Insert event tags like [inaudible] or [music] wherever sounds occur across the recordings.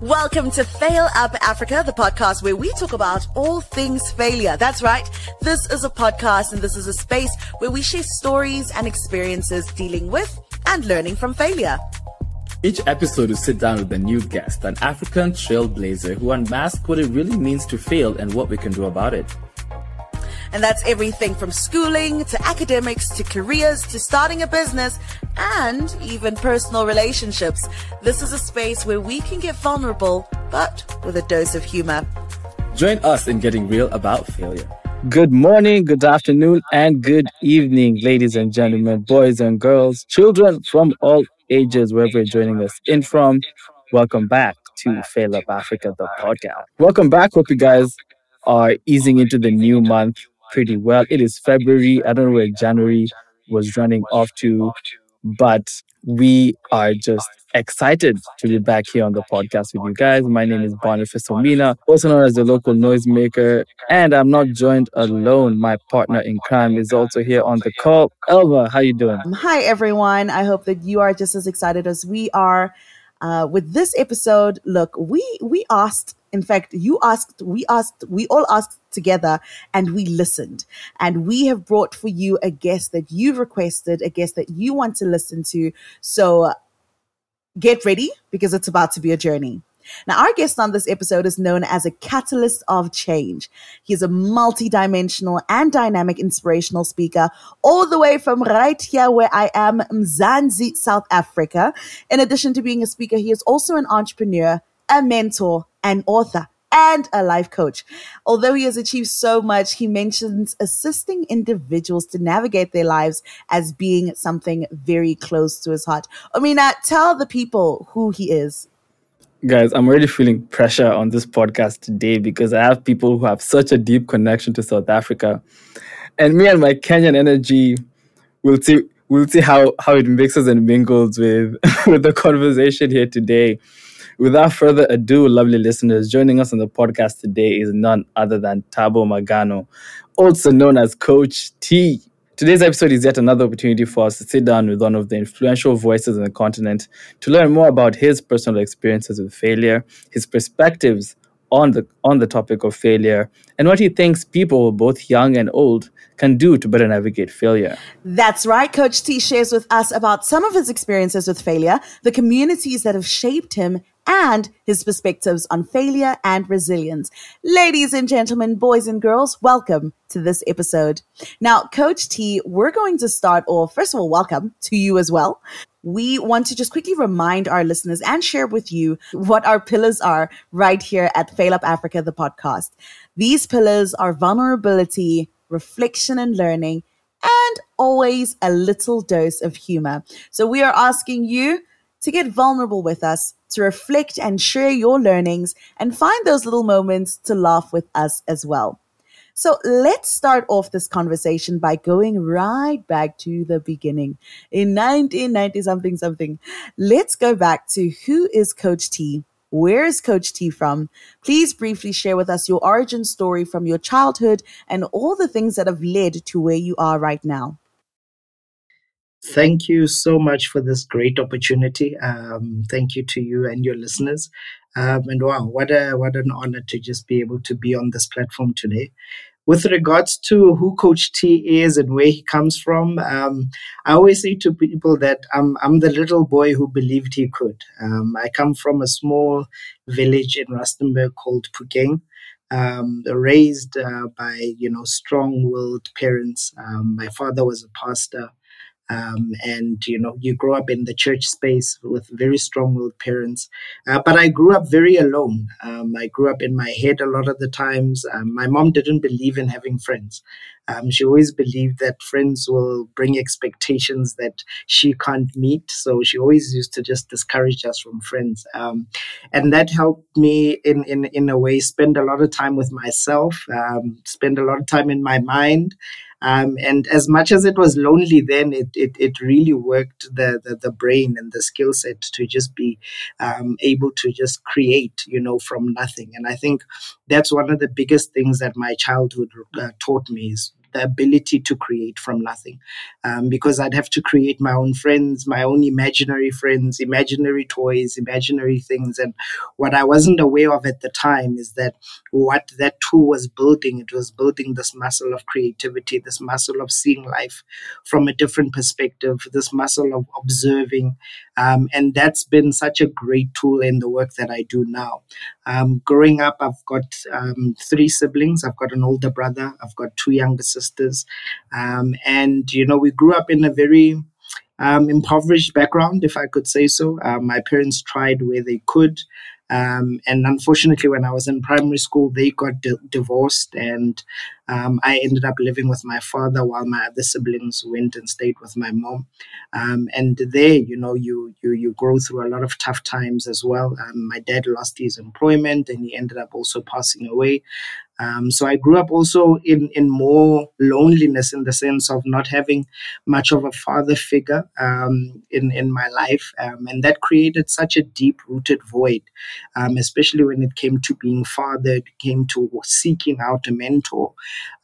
Welcome to Fail Up Africa, the podcast where we talk about all things failure. That's right. This is a podcast and this is a space where we share stories and experiences dealing with and learning from failure. Each episode we sit down with a new guest, an African trailblazer who unmasks what it really means to fail and what we can do about it. And that's everything from schooling to academics to careers to starting a business and even personal relationships. This is a space where we can get vulnerable, but with a dose of humor. Join us in getting real about failure. Good morning, good afternoon, and good evening, ladies and gentlemen, boys and girls, children from all ages, wherever you're joining us in from. Welcome back to Fail Up Africa, the podcast. Welcome back. Hope you guys are easing into the new month pretty well. It is February. I don't know where January was running off to, but we are just excited to be back here on the podcast with you guys. My name is Boniface Omina, also known as the local noisemaker, and I'm not joined alone. My partner in crime is also here on the call. Elva, how you doing? Hi, everyone. I hope that you are just as excited as we are. Uh, with this episode, look, we we asked in fact, you asked, we asked, we all asked together and we listened. And we have brought for you a guest that you've requested, a guest that you want to listen to. So uh, get ready because it's about to be a journey. Now, our guest on this episode is known as a catalyst of change. He's a multi-dimensional and dynamic inspirational speaker, all the way from right here where I am, Mzansi, South Africa. In addition to being a speaker, he is also an entrepreneur, a mentor, an author, and a life coach. Although he has achieved so much, he mentions assisting individuals to navigate their lives as being something very close to his heart. Omina, tell the people who he is. Guys, I'm already feeling pressure on this podcast today because I have people who have such a deep connection to South Africa. And me and my Kenyan energy will see we'll see how, how it mixes and mingles with, [laughs] with the conversation here today. Without further ado, lovely listeners, joining us on the podcast today is none other than Thabo Magano, also known as Coach T. Today's episode is yet another opportunity for us to sit down with one of the influential voices on the continent to learn more about his personal experiences with failure, his perspectives on the on the topic of failure, and what he thinks people, both young and old, can do to better navigate failure. That's right. Coach T shares with us about some of his experiences with failure, the communities that have shaped him, and his perspectives on failure and resilience. Ladies and gentlemen, boys and girls, welcome to this episode. Now, Coach T, we're going to start off. First of all, welcome to you as well. We want to just quickly remind our listeners and share with you what our pillars are right here at Fail Up Africa, the podcast. These pillars are vulnerability, reflection and learning, and always a little dose of humor. So we are asking you to get vulnerable with us, to reflect and share your learnings, and find those little moments to laugh with us as well. So let's start off this conversation by going right back to the beginning in 1990 something something. Let's go back to who is Coach T? Where is Coach T from? Please briefly share with us your origin story from your childhood and all the things that have led to where you are right now. Thank you so much for this great opportunity. Um, thank you to you and your listeners. Um, and wow, what a what an honor to just be able to be on this platform today. With regards to who Coach T is and where he comes from, um, I always say to people that I'm I'm the little boy who believed he could. Um, I come from a small village in Rustenburg called Phokeng. Um, raised uh, by you know strong-willed parents. Um, my father was a pastor. Um, and you know you grow up in the church space with very strong-willed parents. Uh, but i grew up very alone. Um, i grew up in my head a lot of the times. Um, my mom didn't believe in having friends. Um, she always believed that friends will bring expectations that she can't meet. So she always used to just discourage us from friends. Um, and that helped me in, in in a way spend a lot of time with myself um, spend a lot of time in my mind um, and as much as it was lonely then, it, it, it really worked the, the, the brain and the skill set to just be um, able to just create, you know, from nothing. And I think that's one of the biggest things that my childhood uh, taught me is the ability to create from nothing um, because I'd have to create my own friends, my own imaginary friends, imaginary toys, imaginary things. And what I wasn't aware of at the time is that what that tool was building, it was building this muscle of creativity, this muscle of seeing life from a different perspective, this muscle of observing. Um, and that's been such a great tool in the work that I do now. Um, growing up, I've got um, three siblings. I've got an older brother. I've got two younger sisters. Um, and, you know, we grew up in a very um, impoverished background, if I could say so. Uh, my parents tried where they could. Um, and unfortunately, when I was in primary school, they got di- divorced, and um, I ended up living with my father while my other siblings went and stayed with my mom. Um, and there, you know, you you you grow through a lot of tough times as well. Um, my dad lost his employment, and he ended up also passing away. Um, so I grew up also in, in more loneliness in the sense of not having much of a father figure um, in, in my life. Um, and that created such a deep rooted void, um, especially when it came to being fathered, came to seeking out a mentor.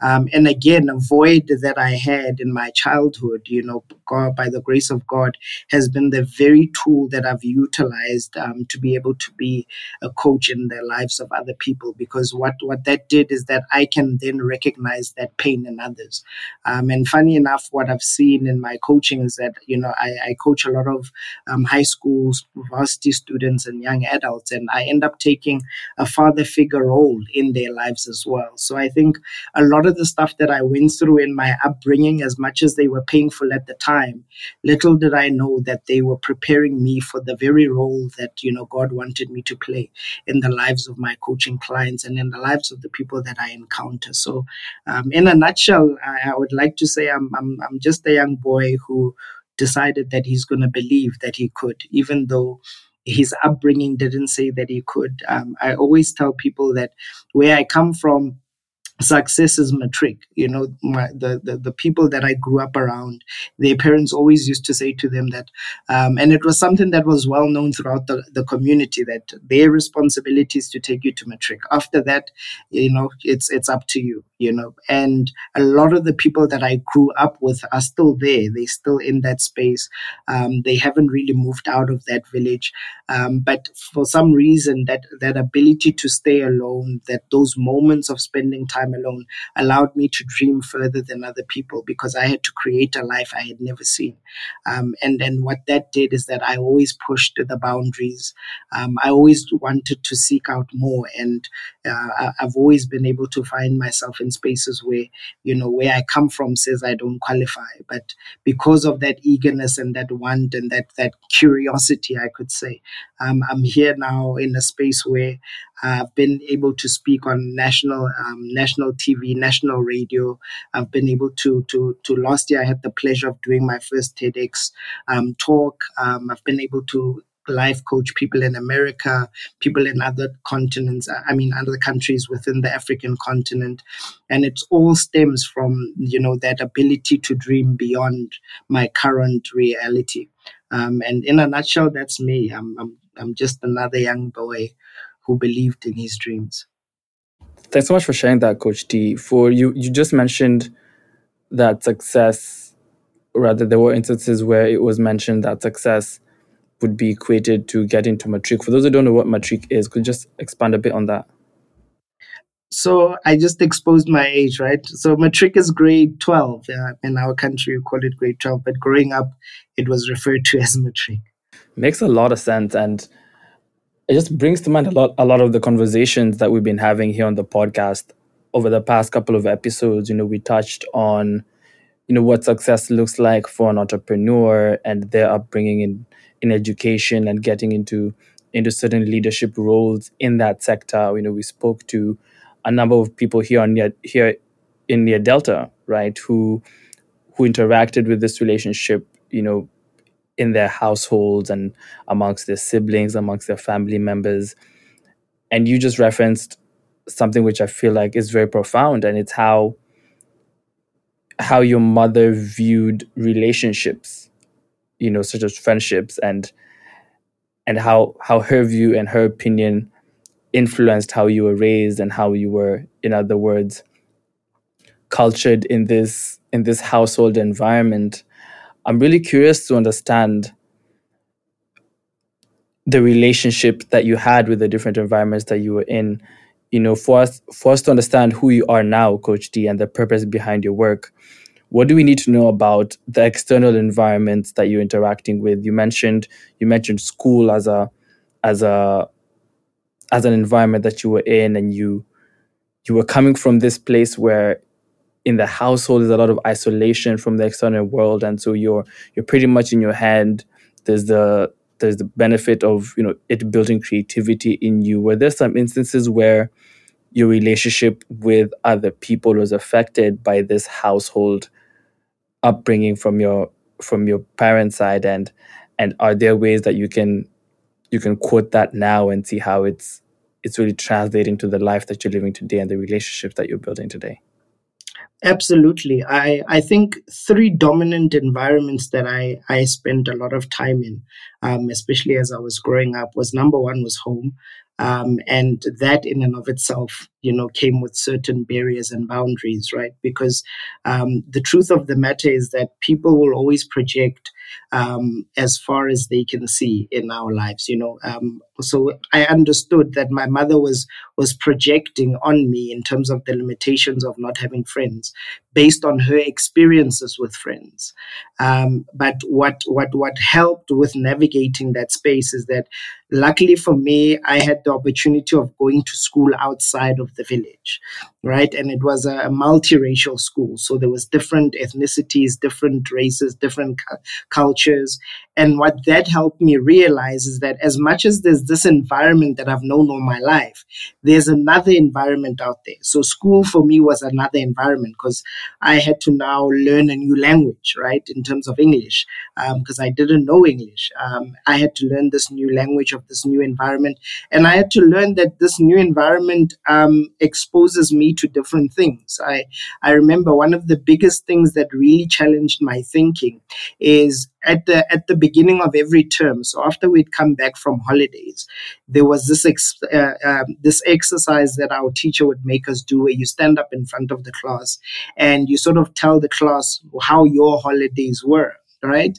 Um, and again, a void that I had in my childhood, you know, God, by the grace of God, has been the very tool that I've utilized um, to be able to be a coach in the lives of other people. Because what, what that did is that I can then recognize that pain in others. Um, and funny enough, what I've seen in my coaching is that, you know, I, I coach a lot of um, high schools, varsity students, and young adults, and I end up taking a father figure role in their lives as well. So I think a lot of the stuff that I went through in my upbringing, as much as they were painful at the time, little did I know that they were preparing me for the very role that, you know, God wanted me to play in the lives of my coaching clients and in the lives of the people that I encounter. So, um, in a nutshell, I, I, would like to say I'm, I'm, I'm just a young boy who decided that he's going to believe that he could, even though his upbringing didn't say that he could. Um, I always tell people that where I come from, success is matric you know my, the, the the people that i grew up around their parents always used to say to them that um, and it was something that was well known throughout the, the community that their responsibility is to take you to matric. After that you know it's it's up to you you know and a lot of the people that i grew up with are still there. They're still in that space. Um, they haven't really moved out of that village. Um, but for some reason that that ability to stay alone that those moments of spending time alone allowed me to dream further than other people because i had to create a life i had never seen. Um, and then what that did is that i always pushed the boundaries. Um, i always wanted to seek out more and uh, i've always been able to find myself in spaces where you know where I come from says I don't qualify, but because of that eagerness and that want and that that curiosity, I could say, um, I'm here now in a space where I've been able to speak on national um, national TV, national radio. I've been able to to to last year I had the pleasure of doing my first TEDx um, talk. Um, I've been able to life coach people in America, people in other continents, I mean, other countries within the African continent. And it all stems from, you know, that ability to dream beyond my current reality. Um, and in a nutshell, that's me. I'm, I'm, I'm just another young boy who believed in his dreams. Thanks so much for sharing that, Coach T. For you, you just mentioned that success, rather, there were instances where it was mentioned that success would be equated to getting to matric. For those who don't know what matric is, could you just expand a bit on that? So I just exposed my age, right? So matric is grade 12. Uh, in our country, we call it grade 12, but growing up, it was referred to as matric. Makes a lot of sense. And it just brings to mind a lot, a lot of the conversations that we've been having here on the podcast over the past couple of episodes. You know, we touched on, you know, what success looks like for an entrepreneur and their upbringing in in education and getting into into certain leadership roles in that sector. You know, we spoke to a number of people here on near, here in near Delta, right, who who interacted with this relationship, you know, in their households and amongst their siblings, amongst their family members. And you just referenced something which I feel like is very profound, and it's how how your mother viewed relationships you know such as friendships and and how how her view and her opinion influenced how you were raised and how you were in other words cultured in this in this household environment. I'm really curious to understand the relationship that you had with the different environments that you were in. You know, for us for us to understand who you are now, Coach T, and the purpose behind your work. What do we need to know about the external environments that you're interacting with? You mentioned you mentioned school as a as a as an environment that you were in and you you were coming from this place where in the household there's a lot of isolation from the external world and so you're you're pretty much in your head there's the there's the benefit of you know it building creativity in you were there some instances where your relationship with other people was affected by this household upbringing from your from your parents side and and are there ways that you can you can quote that now and see how it's it's really translating to the life that you're living today and the relationships that you're building today? Absolutely. I i think three dominant environments that i i spent a lot of time in um, especially as i was growing up was number one was home um, and that in and of itself you know came with certain barriers and boundaries right? Because um, the truth of the matter is that people will always project um, as far as they can see in our lives you know. Um, so i understood that my mother was was projecting on me in terms of the limitations of not having friends based on her experiences with friends. Um, but what what what helped with navigating that space is that luckily for me i had the opportunity of going to school outside of the village right? And it was a, multiracial school. So there was different ethnicities different races different cu- cultures and what that helped me realize is that as much as there's this environment that i've known all my life there's another environment out there so school for me was another environment because i had to now learn a new language right in terms of english because um, i didn't know english um, i had to learn this new language of this new environment and i had to learn that this new environment um, exposes me to different things. I, I remember one of the biggest things that really challenged my thinking is at the at the beginning of every term. So after we'd come back from holidays, there was this ex, uh, um, this exercise that our teacher would make us do, where you stand up in front of the class and you sort of tell the class how your holidays were, right?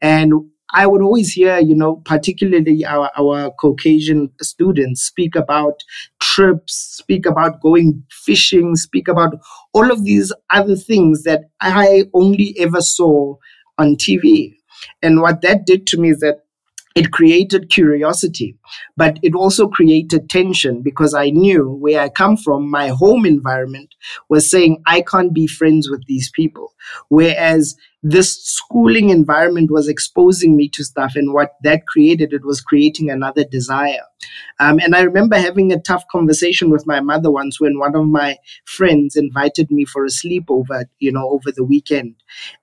And I would always hear, you know, particularly our, our Caucasian students speak about trips, speak about going fishing, speak about all of these other things that I only ever saw on TV. And what that did to me is that it created curiosity, but it also created tension because I knew where I come from, my home environment was saying, I can't be friends with these people. Whereas this schooling environment was exposing me to stuff and what that created it was creating another desire. Um, and i remember having a tough conversation with my mother once when one of my friends invited me for a sleepover you know over the weekend.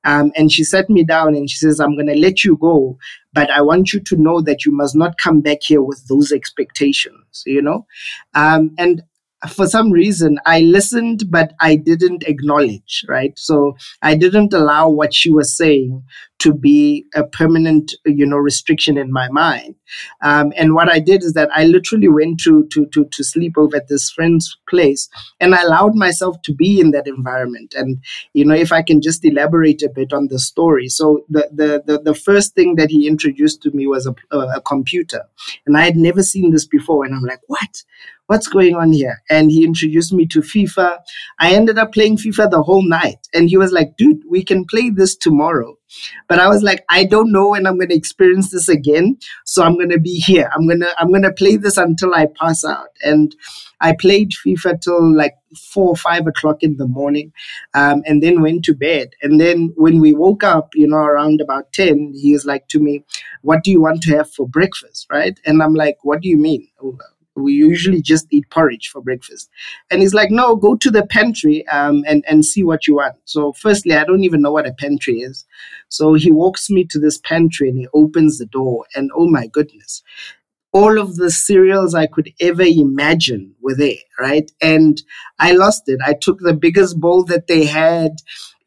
Um, and she sat me down and she says i'm going to let you go but i want you to know that you must not come back here with those expectations you know? Um, and for some reason i listened but i didn't acknowledge right? So i didn't allow what she was saying to be a permanent you know restriction in my mind. Um, and what i did is that i literally went to, to to to sleep over at this friend's place and i allowed myself to be in that environment. And you know if i can just elaborate a bit on the story. So the the the, the first thing that he introduced to me was a, a computer. And i had never seen this before and i'm like what what's going on here? And he introduced me to FIFA. I ended up playing FIFA the whole night. And he was like, dude, we can play this tomorrow. But I was like, I don't know when I'm going to experience this again. So I'm going to be here. I'm going to, I'm going to play this until I pass out. And I played FIFA till like four or five o'clock in the morning, um, and then went to bed. And then when we woke up, you know, around about 10, he was like to me, what do you want to have for breakfast? Right. And I'm like, what do you mean? We usually just eat porridge for breakfast. And he's like, no, go to the pantry um, and, and see what you want. So, firstly, I don't even know what a pantry is. So, he walks me to this pantry and he opens the door. And oh my goodness, all of the cereals I could ever imagine were there, right? And I lost it. I took the biggest bowl that they had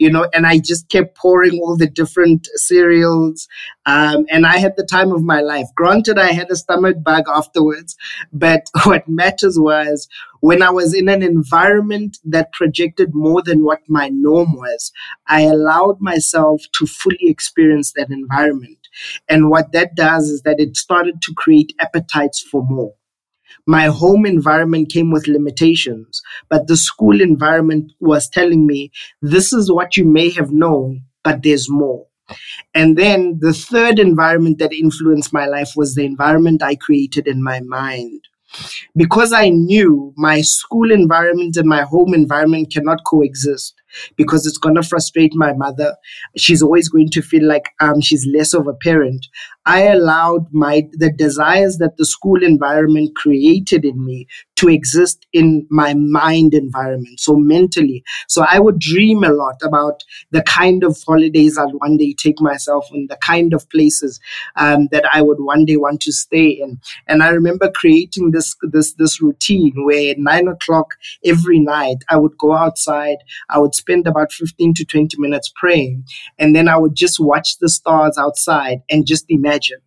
you know, and I just kept pouring all the different cereals. Um, and I had the time of my life. Granted, I had a stomach bug afterwards, but [laughs] what matters was when I was in an environment that projected more than what my norm was, I allowed myself to fully experience that environment. And what that does is that it started to create appetites for more. My home environment came with limitations, but the school environment was telling me this is what you may have known, but there's more. And then the third environment that influenced my life was the environment I created in my mind because I knew my school environment and my home environment cannot coexist because it's going to frustrate my mother. She's always going to feel like um, she's less of a parent. I allowed my the desires that the school environment created in me to exist in my mind environment, so mentally. So I would dream a lot about the kind of holidays I'd one day take myself and the kind of places um, that I would one day want to stay in. And I remember creating this this this routine where at nine o'clock every night I would go outside, I would spend about 15 to 20 minutes praying, and then I would just watch the stars outside and just imagine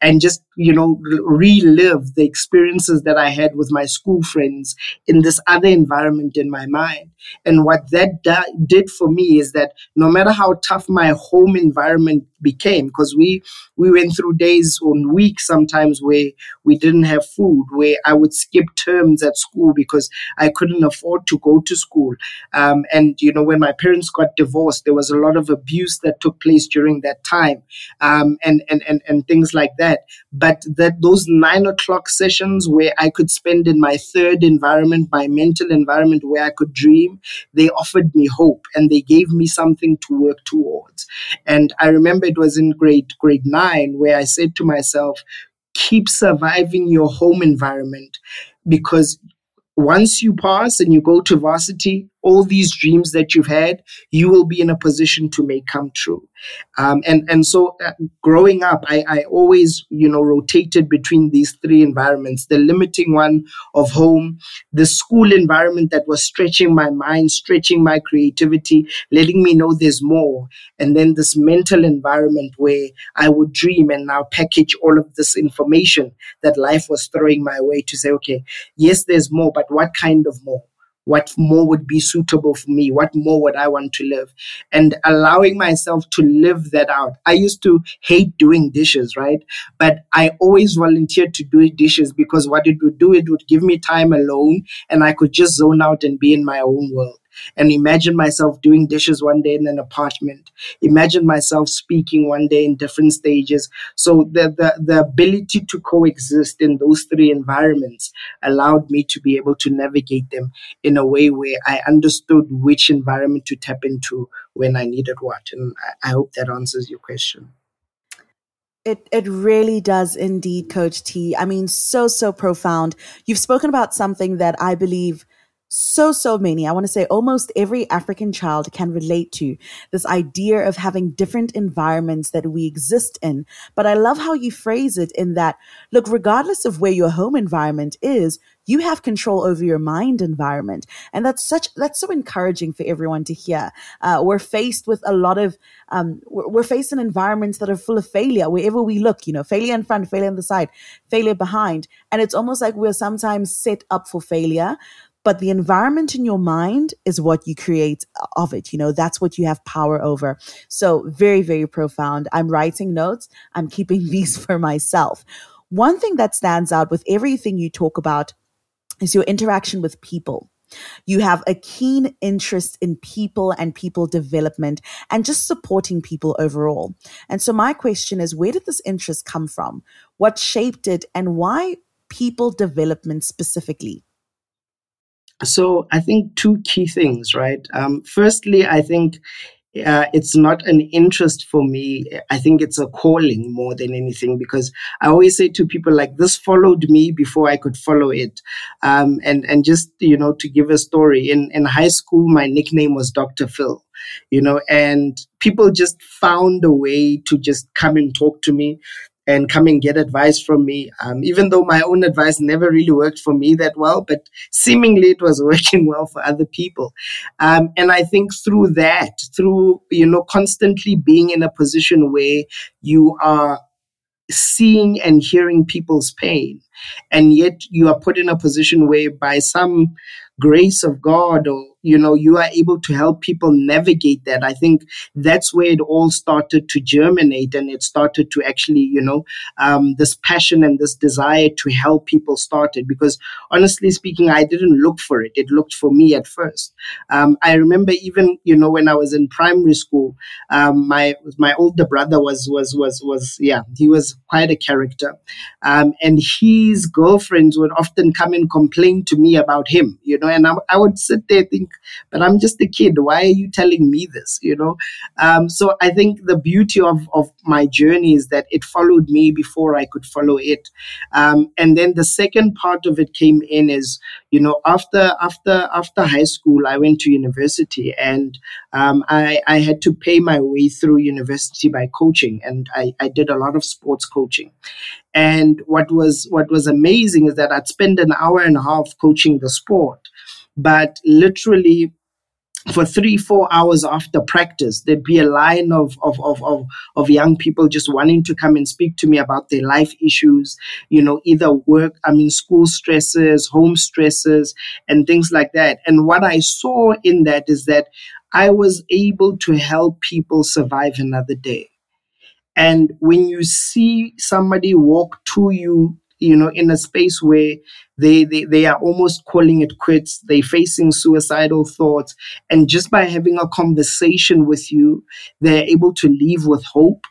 and just you know relive the experiences that i had with my school friends in this other environment in my mind and what that da- did for me is that no matter how tough my home environment became because we we went through days or weeks sometimes where we didn't have food where i would skip terms at school because i couldn't afford to go to school. Um, and you know when my parents got divorced there was a lot of abuse that took place during that time um, and, and and and things like that. But that those nine o'clock sessions where i could spend in my third environment my mental environment where i could dream they offered me hope and they gave me something to work towards. And I remember it was in grade grade nine where I said to myself, keep surviving your home environment because once you pass and you go to varsity, all these dreams that you've had, you will be in a position to make come true. Um, and and so uh, growing up, I, I always you know rotated between these three environments: the limiting one of home, the school environment that was stretching my mind, stretching my creativity, letting me know there's more, and then this mental environment where I would dream and now package all of this information that life was throwing my way to say, okay, yes, there's more, but what kind of more? What more would be suitable for me? What more would i want to live? And allowing myself to live that out. I used to hate doing dishes right? But i always volunteered to do dishes because what it would do it would give me time alone and i could just zone out and be in my own world and imagine myself doing dishes one day in an apartment imagine myself speaking one day in different stages so the, the the ability to coexist in those three environments allowed me to be able to navigate them in a way where i understood which environment to tap into when i needed what and i, I hope that answers your question it it really does indeed, Coach T. I mean, so so profound. You've spoken about something that I believe so, so many, I want to say almost every African child can relate to this idea of having different environments that we exist in. But I love how you phrase it in that, look, regardless of where your home environment is, you have control over your mind environment. And that's such, that's so encouraging for everyone to hear. Uh, we're faced with a lot of, um, we're, we're facing environments that are full of failure wherever we look, you know, failure in front, failure on the side, failure behind. And it's almost like we're sometimes set up for failure but the environment in your mind is what you create of it. You know, that's what you have power over. So very, very profound. I'm writing notes. I'm keeping [laughs] these for myself. One thing that stands out with everything you talk about is your interaction with people. You have a keen interest in people and people development and just supporting people overall. And so, my question is where did this interest come from? What shaped it and why people development specifically? So I think two key things, right? Um, firstly, I think uh, it's not an interest for me. I think it's a calling more than anything because I always say to people like this followed me before I could follow it. Um, and, and just, you know, to give a story in, in high school, my nickname was Dr. Phil, you know, and people just found a way to just come and talk to me and come and get advice from me. Um, even though my own advice never really worked for me that well, but seemingly it was [laughs] working well for other people. Um, and I think through that, through, you know, constantly being in a position where you are seeing and hearing people's pain, and yet you are put in a position where by some grace of God or you know you are able to help people navigate that. I think that's where it all started to germinate and it started to actually you know um, this passion and this desire to help people started because honestly speaking i didn't look for it. It looked for me at first. Um, i remember even you know when i was in primary school um, my my older brother was was was was yeah he was quite a character. Um, and his girlfriends would often come and complain to me about him you know and I, I would sit there think but I'm just a kid. Why are you telling me this? You know? Um, so I think the beauty of, of my journey is that it followed me before I could follow it. Um, and then the second part of it came in is, you know, after after after high school, I went to university and um, I, I had to pay my way through university by coaching, and I, I did a lot of sports coaching. And what was what was amazing is that I'd spend an hour and a half coaching the sport, but literally for three, four hours after practice, there'd be a line of, of, of, of, of young people just wanting to come and speak to me about their life issues, you know, either work, I mean, school stresses, home stresses, and things like that. And what I saw in that is that I was able to help people survive another day. And when you see somebody walk to you you know, in a space where they, they, they are almost calling it quits, they're facing suicidal thoughts. And just by having a conversation with you, they're able to leave with hope.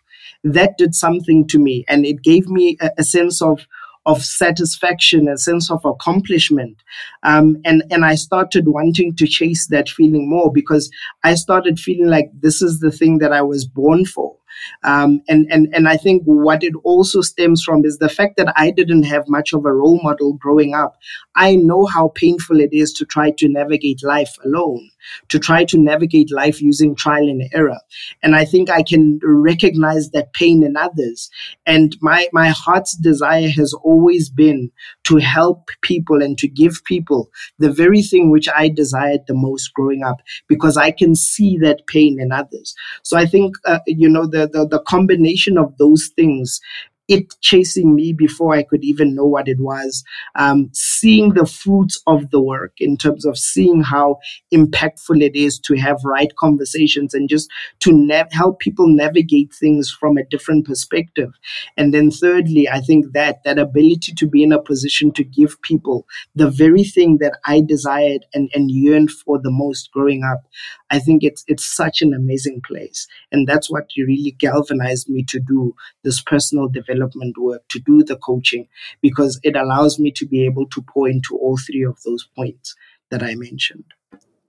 That did something to me. And it gave me a, a sense of, of satisfaction, a sense of accomplishment. Um, and, and I started wanting to chase that feeling more because I started feeling like this is the thing that I was born for. Um, and, and, and I think what it also stems from is the fact that I didn't have much of a role model growing up. I know how painful it is to try to navigate life alone, to try to navigate life using trial and error. And I think I can recognize that pain in others. And my, my heart's desire has always been to help people and to give people the very thing which I desired the most growing up because I can see that pain in others. So I think, uh, you know, the, the, the combination of those things it chasing me before I could even know what it was. Um, seeing the fruits of the work in terms of seeing how impactful it is to have right conversations and just to help people navigate things from a different perspective. And then thirdly, I think that that ability to be in a position to give people the very thing that I desired and, and yearned for the most growing up. I think it's it's such an amazing place. And that's what really galvanized me to do this personal development development work, to do the coaching, because it allows me to be able to pour into all three of those points that I mentioned.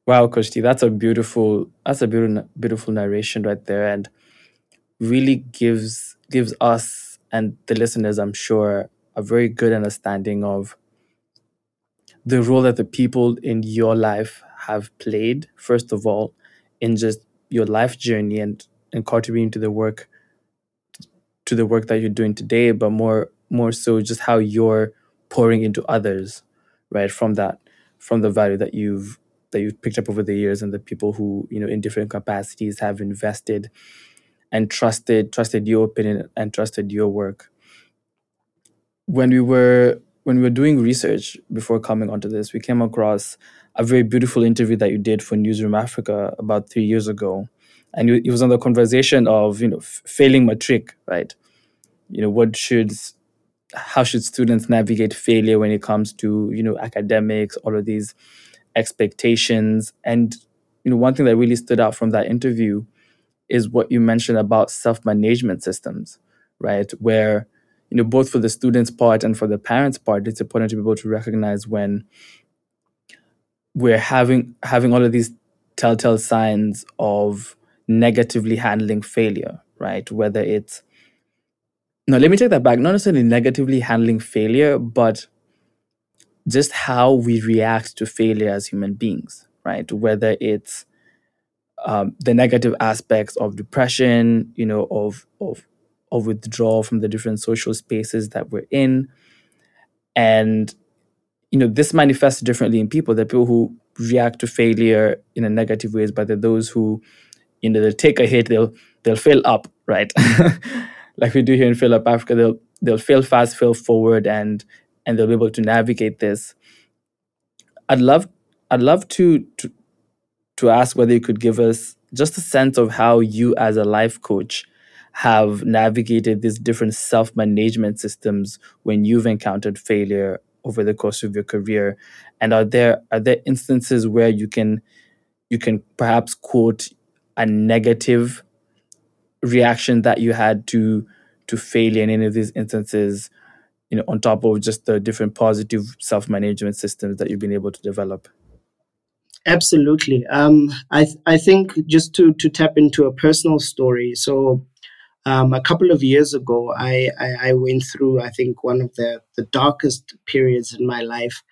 Wow, Coach that's a beautiful that's a beautiful beautiful narration right there, and really gives gives us and the listeners, I'm sure, a very good understanding of the role that the people in your life have played, first of all, in just your life journey and, and contributing to the work to the work that you're doing today, but more more so just how you're pouring into others, right? From that from the value that you've that you've picked up over the years and the people who, you know, in different capacities have invested and trusted trusted your opinion and trusted your work. When we were when we were doing research before coming onto this, we came across a very beautiful interview that you did for Newsroom Africa about three years ago and it was on the conversation of you know failing matric right? You know what should how should students navigate failure when it comes to you know academics all of these expectations? And you know one thing that really stood out from that interview is what you mentioned about self-management systems right? Where you know both for the students part and for the parents part it's important to be able to recognize when we're having having all of these telltale signs of negatively handling failure, right? Whether it's no, let me take that back. Not necessarily negatively handling failure, but just how we react to failure as human beings, right? Whether it's um, the negative aspects of depression, you know, of of of withdrawal from the different social spaces that we're in. And, you know, this manifests differently in people. There are people who react to failure in a negative ways, but there are those who, you know, they'll take a hit, they'll they'll fail up, right? [laughs] like we do here in Fail Up Africa, they'll they'll fail fast, fail forward, and and they'll be able to navigate this. I'd love I'd love to to to ask whether you could give us just a sense of how you as a life coach have navigated these different self-management systems when you've encountered failure over the course of your career and are there are there instances where you can you can perhaps quote a negative reaction that you had to to failure in any of these instances you know on top of just the different positive self-management systems that you've been able to develop? Absolutely. Um, I, th- I think just to, to tap into a personal story. So um, a couple of years ago I, I, I, went through i think one of the, the darkest periods in my life.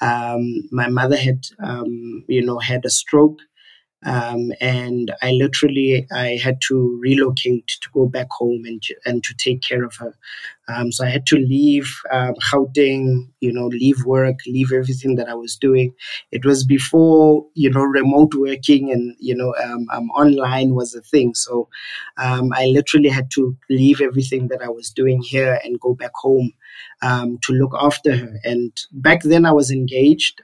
Um, my mother had um, you know had a stroke um, and I literally I had to relocate to go back home and and to take care of her. Um, so I had to leave um, Gauteng, you know, leave work, leave everything that I was doing. It was before you know remote working and you know um, um online was a thing. So um, I literally had to leave everything that I was doing here and go back home to look after her. And back then I was engaged,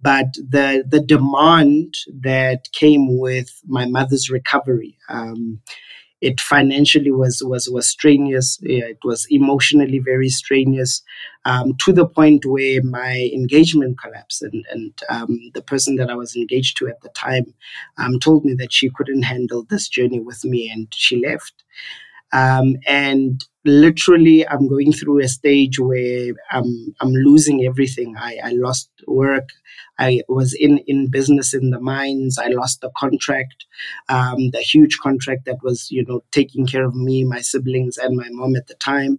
but the the demand that came with my mother's recovery um, it financially was was was strenuous. Yeah, it was emotionally very strenuous um, to the point where my engagement collapsed and and um, the person that I was engaged to at the time um, told me that she couldn't handle this journey with me and she left um, and literally, I'm going through a stage where I'm I'm losing everything. I, I lost work. I was in in business in the mines. I lost the contract, um, the huge contract that was you know taking care of me, my siblings, and my mom at the time.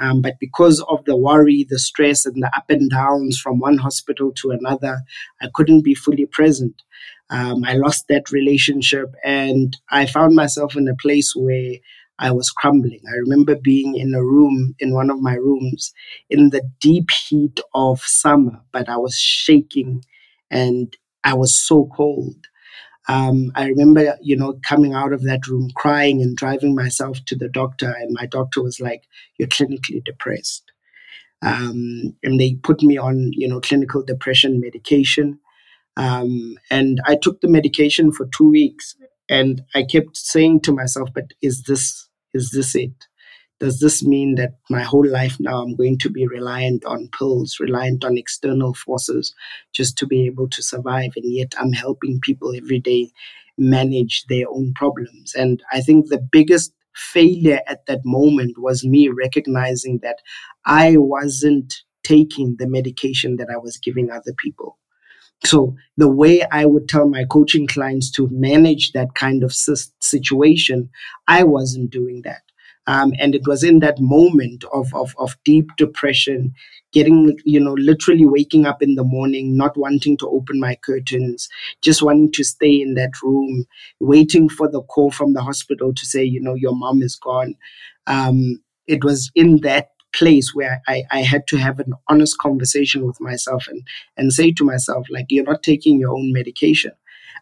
Um, but because of the worry, the stress, and the up and downs from one hospital to another, I couldn't be fully present. Um, I lost that relationship, and I found myself in a place where I was crumbling. I remember being in a room, in one of my rooms, in the deep heat of summer, but I was shaking and I was so cold. Um, I remember, you know, coming out of that room crying and driving myself to the doctor, and my doctor was like, "You're clinically depressed," um, and they put me on, you know, clinical depression medication. Um, and I took the medication for two weeks, and I kept saying to myself, "But is this is this it? Does this mean that my whole life now I'm going to be reliant on pills, reliant on external forces just to be able to survive? And yet I'm helping people every day manage their own problems. And I think the biggest failure at that moment was me recognizing that I wasn't taking the medication that I was giving other people. So the way I would tell my coaching clients to manage that kind of situation, I wasn't doing that. Um, and it was in that moment of, of, of deep depression, getting, you know, literally waking up in the morning, not wanting to open my curtains, just wanting to stay in that room, waiting for the call from the hospital to say, you know, your mom is gone. Um, it was in that place where I, I had to have an honest conversation with myself and, and say to myself, like, you're not taking your own medication.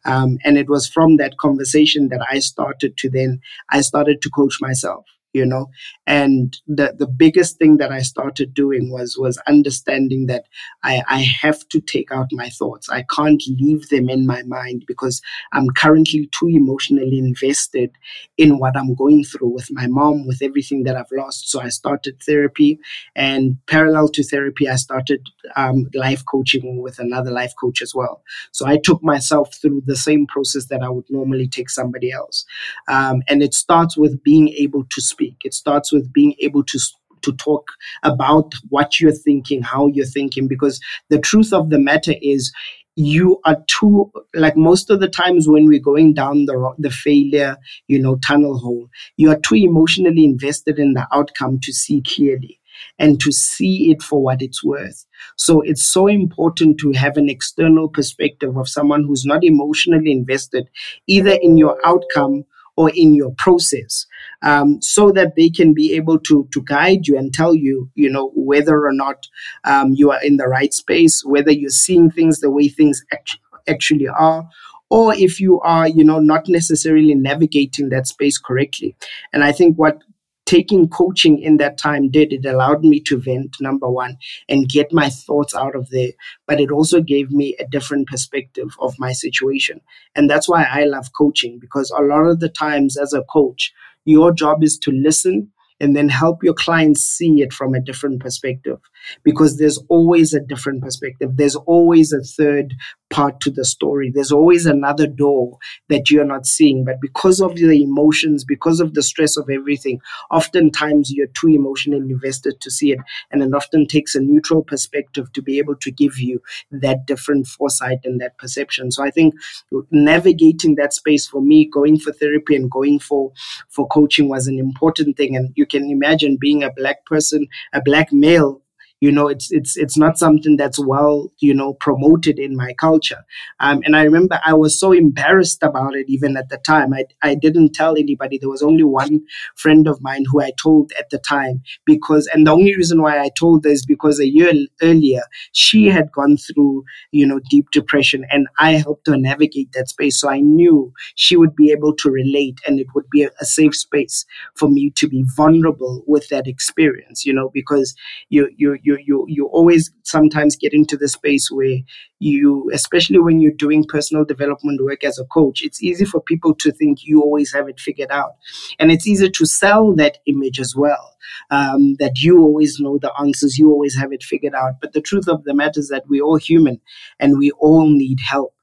Um, and it was from that conversation that I started to then, I started to coach myself you know? And the the biggest thing that i started doing was was understanding that i i have to take out my thoughts. I can't leave them in my mind because i'm currently too emotionally invested in what i'm going through with my mom with everything that i've lost. So i started therapy and parallel to therapy i started um, life coaching with another life coach as well. So i took myself through the same process that i would normally take somebody else. Um, and it starts with being able to speak speak. It starts with being able to to talk about what you're thinking, how you're thinking, because the truth of the matter is you are too like most of the times when we're going down the the failure you know tunnel hole you are too emotionally invested in the outcome to see clearly and to see it for what it's worth so it's so important to have an external perspective of someone who's not emotionally invested either in your outcome or in your process um, so that they can be able to to guide you and tell you, you know, whether or not um, you are in the right space, whether you're seeing things the way things actually actually are or if you are you know not necessarily navigating that space correctly. And i think what taking coaching in that time did it allowed me to vent number one and get my thoughts out of there but it also gave me a different perspective of my situation. And that's why i love coaching because a lot of the times as a coach your job is to listen and then help your clients see it from a different perspective. Because there's always a different perspective. There's always a third part to the story. There's always another door that you're not seeing but because of the emotions because of the stress of everything oftentimes you're too emotionally invested to see it and it often takes a neutral perspective to be able to give you that different foresight and that perception. So i think navigating that space for me going for therapy and going for for coaching was an important thing. And you can imagine being a black person a black male you know it's it's it's not something that's well you know promoted in my culture. Um, and i remember i was so embarrassed about it even at the time. I, I didn't tell anybody. There was only one friend of mine who i told at the time because and the only reason why i told this is because a year earlier she had gone through you know deep depression and i helped her navigate that space. So i knew she would be able to relate and it would be a, a safe space for me to be vulnerable with that experience you know because you you you you you always sometimes get into the space where you especially when you're doing personal development work as a coach it's easy for people to think you always have it figured out. And it's easy to sell that image as well um, that you always know the answers you always have it figured out. But the truth of the matter is that we're all human and we all need help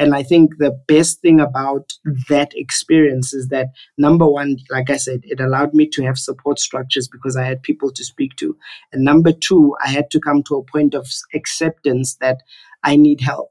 and I think the best thing about that experience is that number one, like I said, it allowed me to have support structures because I had people to speak to. And number two, I had to come to a point of acceptance that I need help.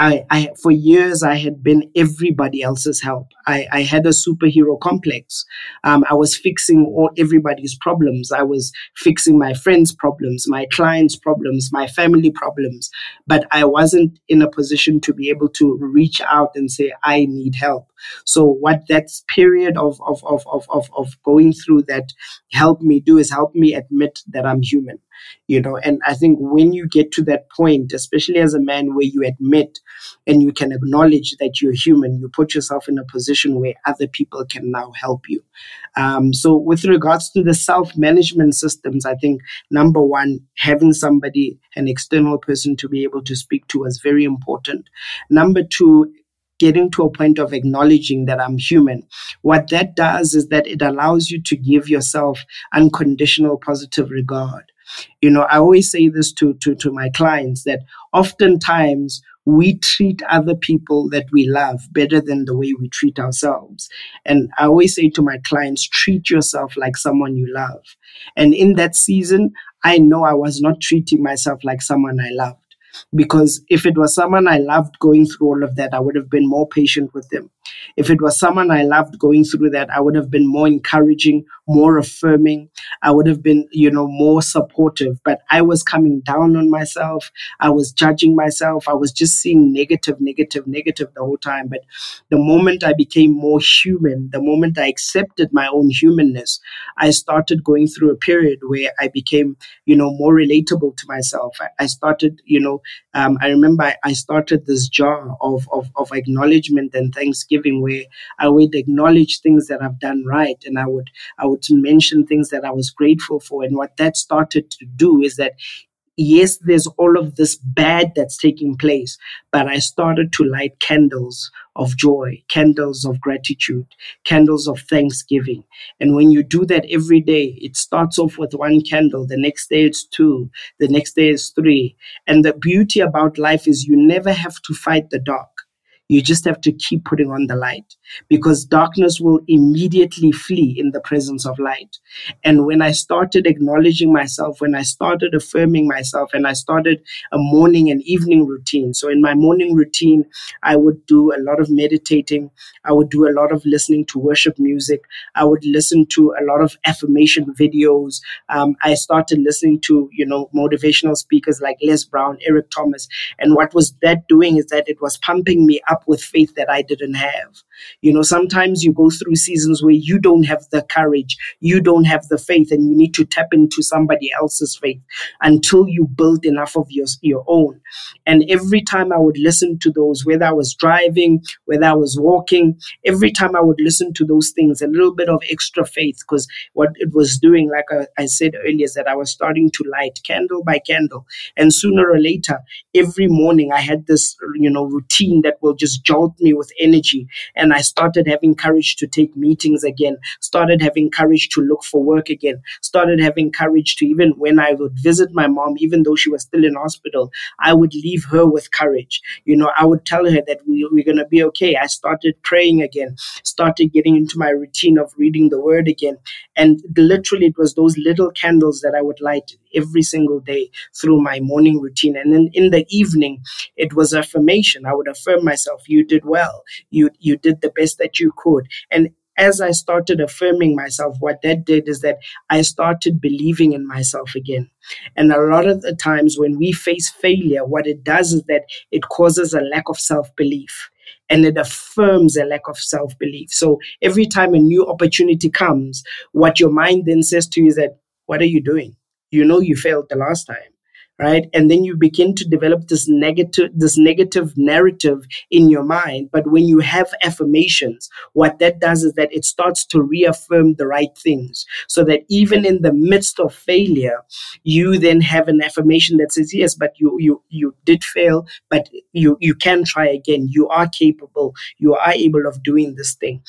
I, I for years I had been everybody else's help. I, I had a superhero complex. Um, I was fixing all everybody's problems. I was fixing my friends' problems, my clients' problems, my family problems. But I wasn't in a position to be able to reach out and say I need help. So what that period of of of of of, of going through that helped me do is help me admit that I'm human you know? And i think when you get to that point especially as a man where you admit and you can acknowledge that you're human you put yourself in a position where other people can now help you. Um, so with regards to the self-management systems i think number one having somebody an external person to be able to speak to is very important. Number two getting to a point of acknowledging that I'm human. What that does is that it allows you to give yourself unconditional positive regard. You know, I always say this to, to, to my clients that oftentimes we treat other people that we love better than the way we treat ourselves. And I always say to my clients, treat yourself like someone you love. And in that season, I know I was not treating myself like someone I loved because if it was someone I loved going through all of that, I would have been more patient with them. If it was someone I loved going through that, I would have been more encouraging, more affirming. I would have been, you know, more supportive. But I was coming down on myself. I was judging myself. I was just seeing negative, negative, negative the whole time. But the moment I became more human, the moment I accepted my own humanness, I started going through a period where I became, you know, more relatable to myself. I, started, you know, um, I remember I, I started this jar of, of, of acknowledgement and thanksgiving where I would acknowledge things that I've done right and I would I would mention things that I was grateful for. And what that started to do is that yes, there's all of this bad that's taking place, but I started to light candles of joy, candles of gratitude, candles of thanksgiving. And when you do that every day, it starts off with one candle, the next day it's two, the next day is three. And the beauty about life is you never have to fight the dark. You just have to keep putting on the light because darkness will immediately flee in the presence of light. And when I started acknowledging myself, when I started affirming myself, and I started a morning and evening routine. So in my morning routine, I would do a lot of meditating. I would do a lot of listening to worship music. I would listen to a lot of affirmation videos. Um, I started listening to, you know, motivational speakers like Les Brown, Eric Thomas. And what was that doing is that it was pumping me up up with faith that I didn't have. You know, sometimes you go through seasons where you don't have the courage, you don't have the faith, and you need to tap into somebody else's faith until you build enough of your, your own. And every time I would listen to those, whether I was driving, whether I was walking, every time I would listen to those things, a little bit of extra faith, because what it was doing, like I, I said earlier, is that I was starting to light candle by candle. And sooner or later, every morning I had this, you know, routine that will just jolt me with energy. And I started having courage to take meetings again, started having courage to look for work again, started having courage to even when I would visit my mom, even though she was still in hospital, I would leave her with courage. You know, I would tell her that we, we're going to be okay. I started praying again, started getting into my routine of reading the word again. And literally, it was those little candles that I would light every single day through my morning routine. And then in the evening, it was affirmation. I would affirm myself, you did well. You you did the best that you could. And as I started affirming myself, what that did is that I started believing in myself again. And a lot of the times when we face failure, what it does is that it causes a lack of self belief and it affirms a lack of self belief. So every time a new opportunity comes, what your mind then says to you is that, what are you doing? You know you failed the last time right? And then you begin to develop this negative this negative narrative in your mind. But when you have affirmations what that does is that it starts to reaffirm the right things. So that even in the midst of failure you then have an affirmation that says yes but you you you did fail but you you can try again. You are capable. You are able of doing this thing.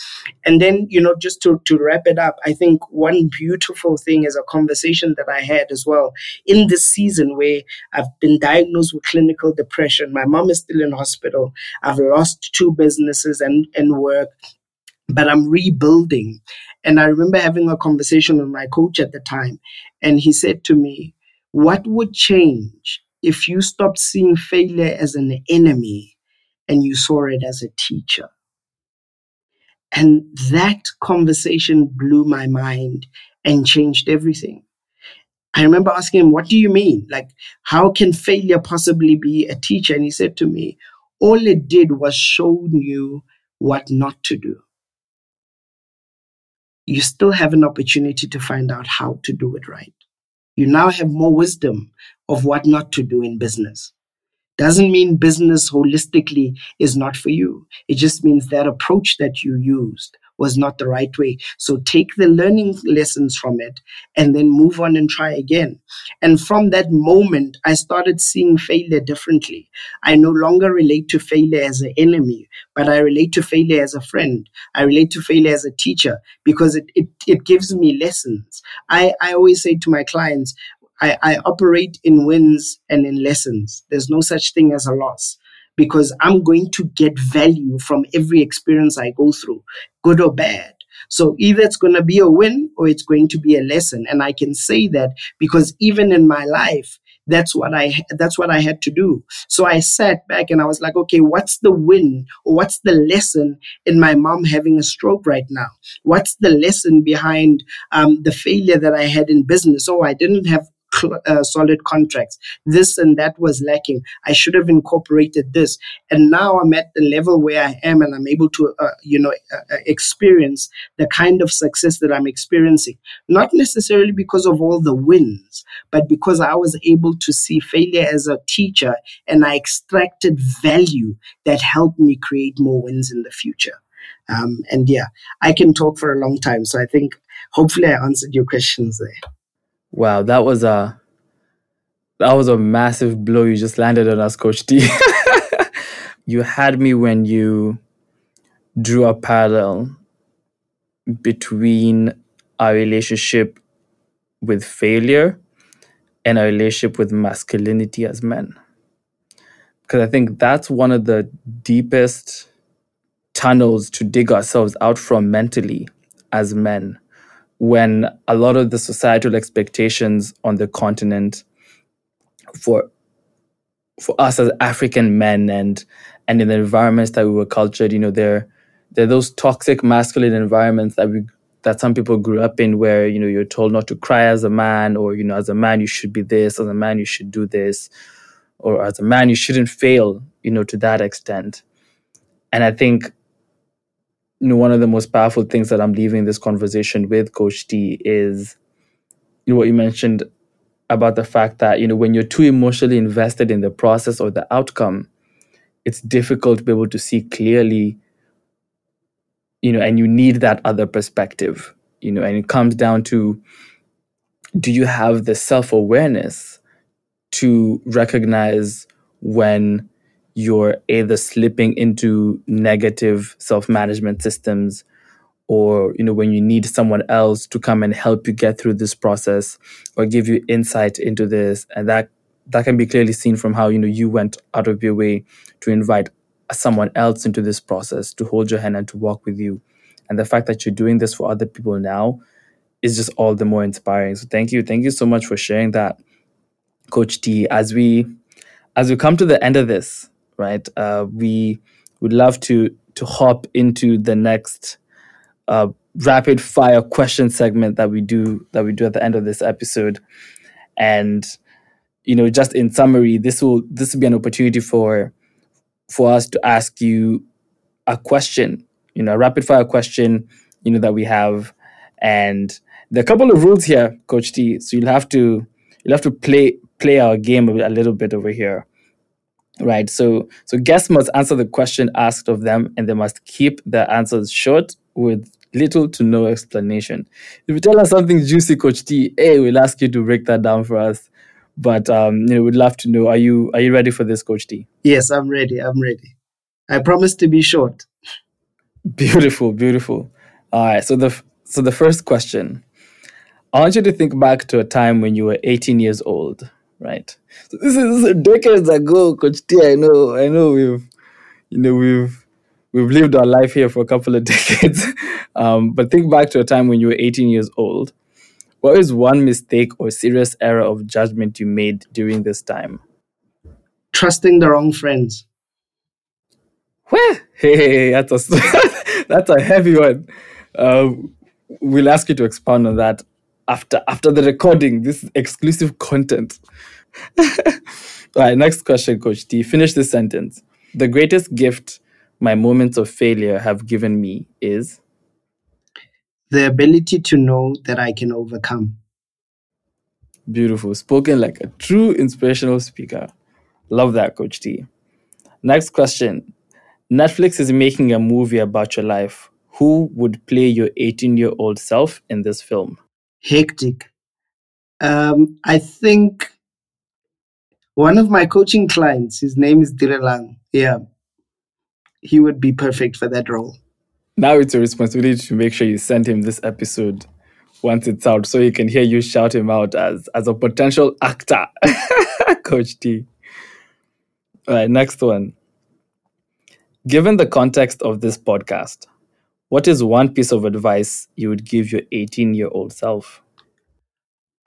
And then you know just to to wrap it up i think one beautiful thing is a conversation that i had as well in this season where I've been diagnosed with clinical depression. My mom is still in hospital. I've lost two businesses and, and work, but I'm rebuilding. And I remember having a conversation with my coach at the time, and he said to me, What would change if you stopped seeing failure as an enemy and you saw it as a teacher? And that conversation blew my mind and changed everything. I remember asking him, What do you mean? Like, how can failure possibly be a teacher? And he said to me, All it did was show you what not to do. You still have an opportunity to find out how to do it right. You now have more wisdom of what not to do in business. Doesn't mean business holistically is not for you. It just means that approach that you used was not the right way. So take the learning lessons from it and then move on and try again. And from that moment, I started seeing failure differently. I no longer relate to failure as an enemy, but I relate to failure as a friend. I relate to failure as a teacher because it, it, it gives me lessons. I, I always say to my clients, I, I operate in wins and in lessons. There's no such thing as a loss because I'm going to get value from every experience I go through, good or bad. So either it's going to be a win or it's going to be a lesson. And I can say that because even in my life, that's what I that's what I had to do. So I sat back and I was like, okay, what's the win or what's the lesson in my mom having a stroke right now? What's the lesson behind um, the failure that I had in business? Oh, I didn't have cl- uh, solid contracts. This and that was lacking. I should have incorporated this. And now I'm at the level where I am and I'm able to, uh, you know, uh, uh, experience the kind of success that I'm experiencing. Not necessarily because of all the wins, but because I was able to see failure as a teacher and I extracted value that helped me create more wins in the future. Um, and yeah, I can talk for a long time. So I think hopefully I answered your questions there. Wow, that was a that was a massive blow you just landed on us, Coach T. [laughs] you had me when you drew a parallel between our relationship with failure and our relationship with masculinity as men. Because I think that's one of the deepest tunnels to dig ourselves out from mentally as men when a lot of the societal expectations on the continent for for us as African men and and in the environments that we were cultured, you know, they're they're those toxic masculine environments that we that some people grew up in where, you know, you're told not to cry as a man, or, you know, as a man you should be this, as a man you should do this, or as a man you shouldn't fail, you know, to that extent. and I think one of the most powerful things that I'm leaving this conversation with, Coach T, is you know what you mentioned about the fact that you know when you're too emotionally invested in the process or the outcome, it's difficult to be able to see clearly. You know, and you need that other perspective. You know, and it comes down to do you have the self awareness to recognize when you're either slipping into negative self management systems or you know when you need someone else to come and help you get through this process or give you insight into this. And that that can be clearly seen from how you know you went out of your way to invite someone else into this process to hold your hand and to walk with you. And the fact that you're doing this for other people now is just all the more inspiring. So thank you. Thank you so much for sharing that coach t. As we as we come to the end of this right? Uh, we would love to to hop into the next uh, rapid fire question segment that we do that we do at the end of this episode. And you know just in summary this will this will be an opportunity for for us to ask you a question you know a rapid fire question you know that we have. And there are a couple of rules here coach t. So you'll have to you'll have to play play our game a little bit over here right so so guests must answer the question asked of them and they must keep their answers short with little to no explanation if you tell us something juicy coach t hey we'll ask you to break that down for us but um you know we'd love to know are you are you ready for this coach t Yes, I'm ready. I'm ready. I promise to be short. beautiful beautiful all right so the so the first question i want you to think back to a time when you were 18 years old right so this is, decades ago coach t i know i know we've you know we've we've lived our life here for a couple of [laughs] decades um, but think back to a time when you were 18 years old what is one mistake or serious error of judgment you made during this time Trusting the wrong friends. Where? Hey, that's a [laughs] that's a heavy one. Uh, we'll ask you to expand on that after after the recording. This is exclusive content. [laughs] All right, next question, Coach T. Finish this sentence. The greatest gift my moments of failure have given me is The ability to know that I can overcome. beautiful, spoken like a true inspirational speaker. Love that, Coach T. Next question. Netflix is making a movie about your life. Who would play your 18 year old self in this film? Hectic. Um, I think one of my coaching clients, his name is Direlang. Yeah. He would be perfect for that role. Now it's your responsibility to make sure you send him this episode once it's out so he can hear you shout him out as, as a potential actor. [laughs] Coach T. All right, next one. Given the context of this podcast, what is one piece of advice you would give your 18 year old self?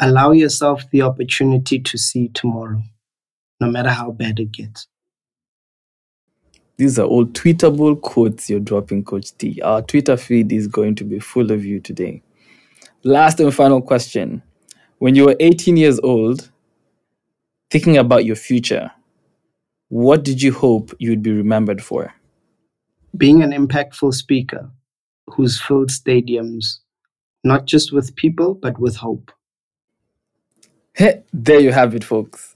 Allow yourself the opportunity to see tomorrow, no matter how bad it gets. These are all tweetable quotes you're dropping, Coach T. Our Twitter feed is going to be full of you today. Last and final question. When you were 18 years old, thinking about your future, what did you hope you'd be remembered for? Being an impactful speaker who's filled stadiums, not just with people, but with hope. Hey, there you have it, folks.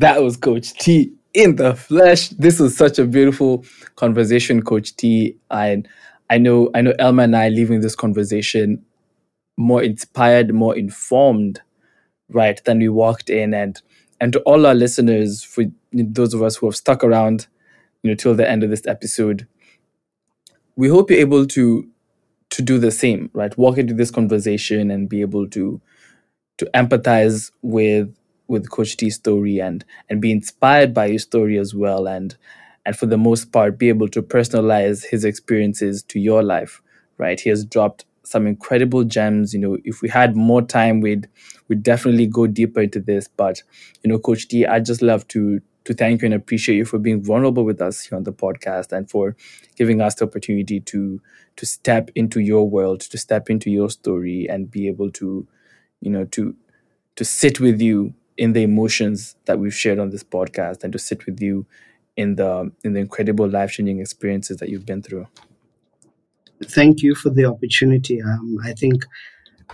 That was Coach T in the flesh. This was such a beautiful conversation, Coach T. And I know, I know, Elma and I leaving this conversation more inspired, more informed, right, than we walked in. And and to all our listeners, for those of us who have stuck around, you know, till the end of this episode, we hope you're able to to do the same, right? Walk into this conversation and be able to to empathize with with Coach T's story and and be inspired by his story as well and and for the most part be able to personalize his experiences to your life right? He has dropped some incredible gems. You know if we had more time we'd we'd definitely go deeper into this. But you know coach t i just love to to thank you and appreciate you for being vulnerable with us here on the podcast and for giving us the opportunity to to step into your world to step into your story and be able to you know to to sit with you in the emotions that we've shared on this podcast and to sit with you in the in the incredible life changing experiences that you've been through. Thank you for the opportunity. Um, I think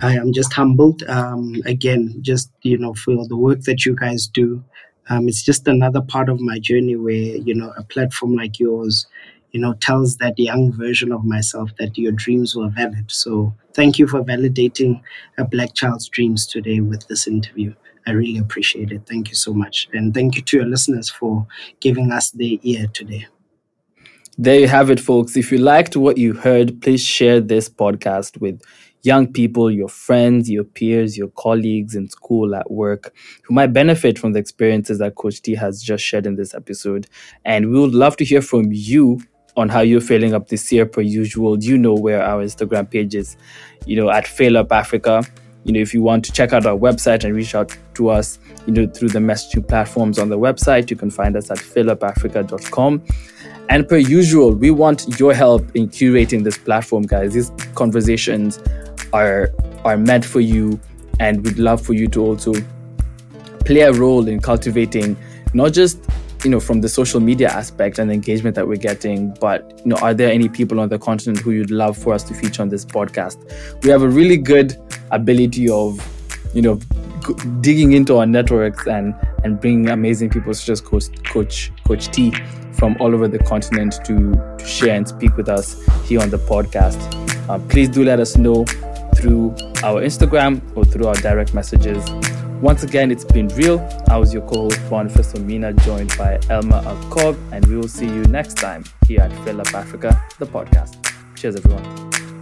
I am just humbled. Um, again, just you know, for the work that you guys do. Um, it's just another part of my journey where you know a platform like yours you know tells that young version of myself that your dreams were valid so thank you for validating a black child's dreams today with this interview i really appreciate it thank you so much and thank you to your listeners for giving us their ear today there you have it folks if you liked what you heard please share this podcast with young people, your friends, your peers, your colleagues in school, at work, who might benefit from the experiences that Coach T has just shared in this episode. And we would love to hear from you on how you're failing up this year per usual. You know where our Instagram page is, you know, at Fail Up Africa. You know, if you want to check out our website and reach out to us, you know, through the messaging platforms on the website, you can find us at failupafrica.com. And per usual, we want your help in curating this platform, guys. These conversations are are meant for you and we'd love for you to also play a role in cultivating not just you know from the social media aspect and engagement that we're getting but you know are there any people on the continent who you'd love for us to feature on this podcast we have a really good ability of you know digging into our networks and and bringing amazing people such as coach coach coach t from all over the continent to, to share and speak with us here on the podcast uh, please do let us know through our Instagram or through our direct messages. Once again, it's been real. I was your co-host Boniface Omina, joined by Elma Alcob, and we will see you next time here at Fail Up Africa, the podcast. Cheers, everyone.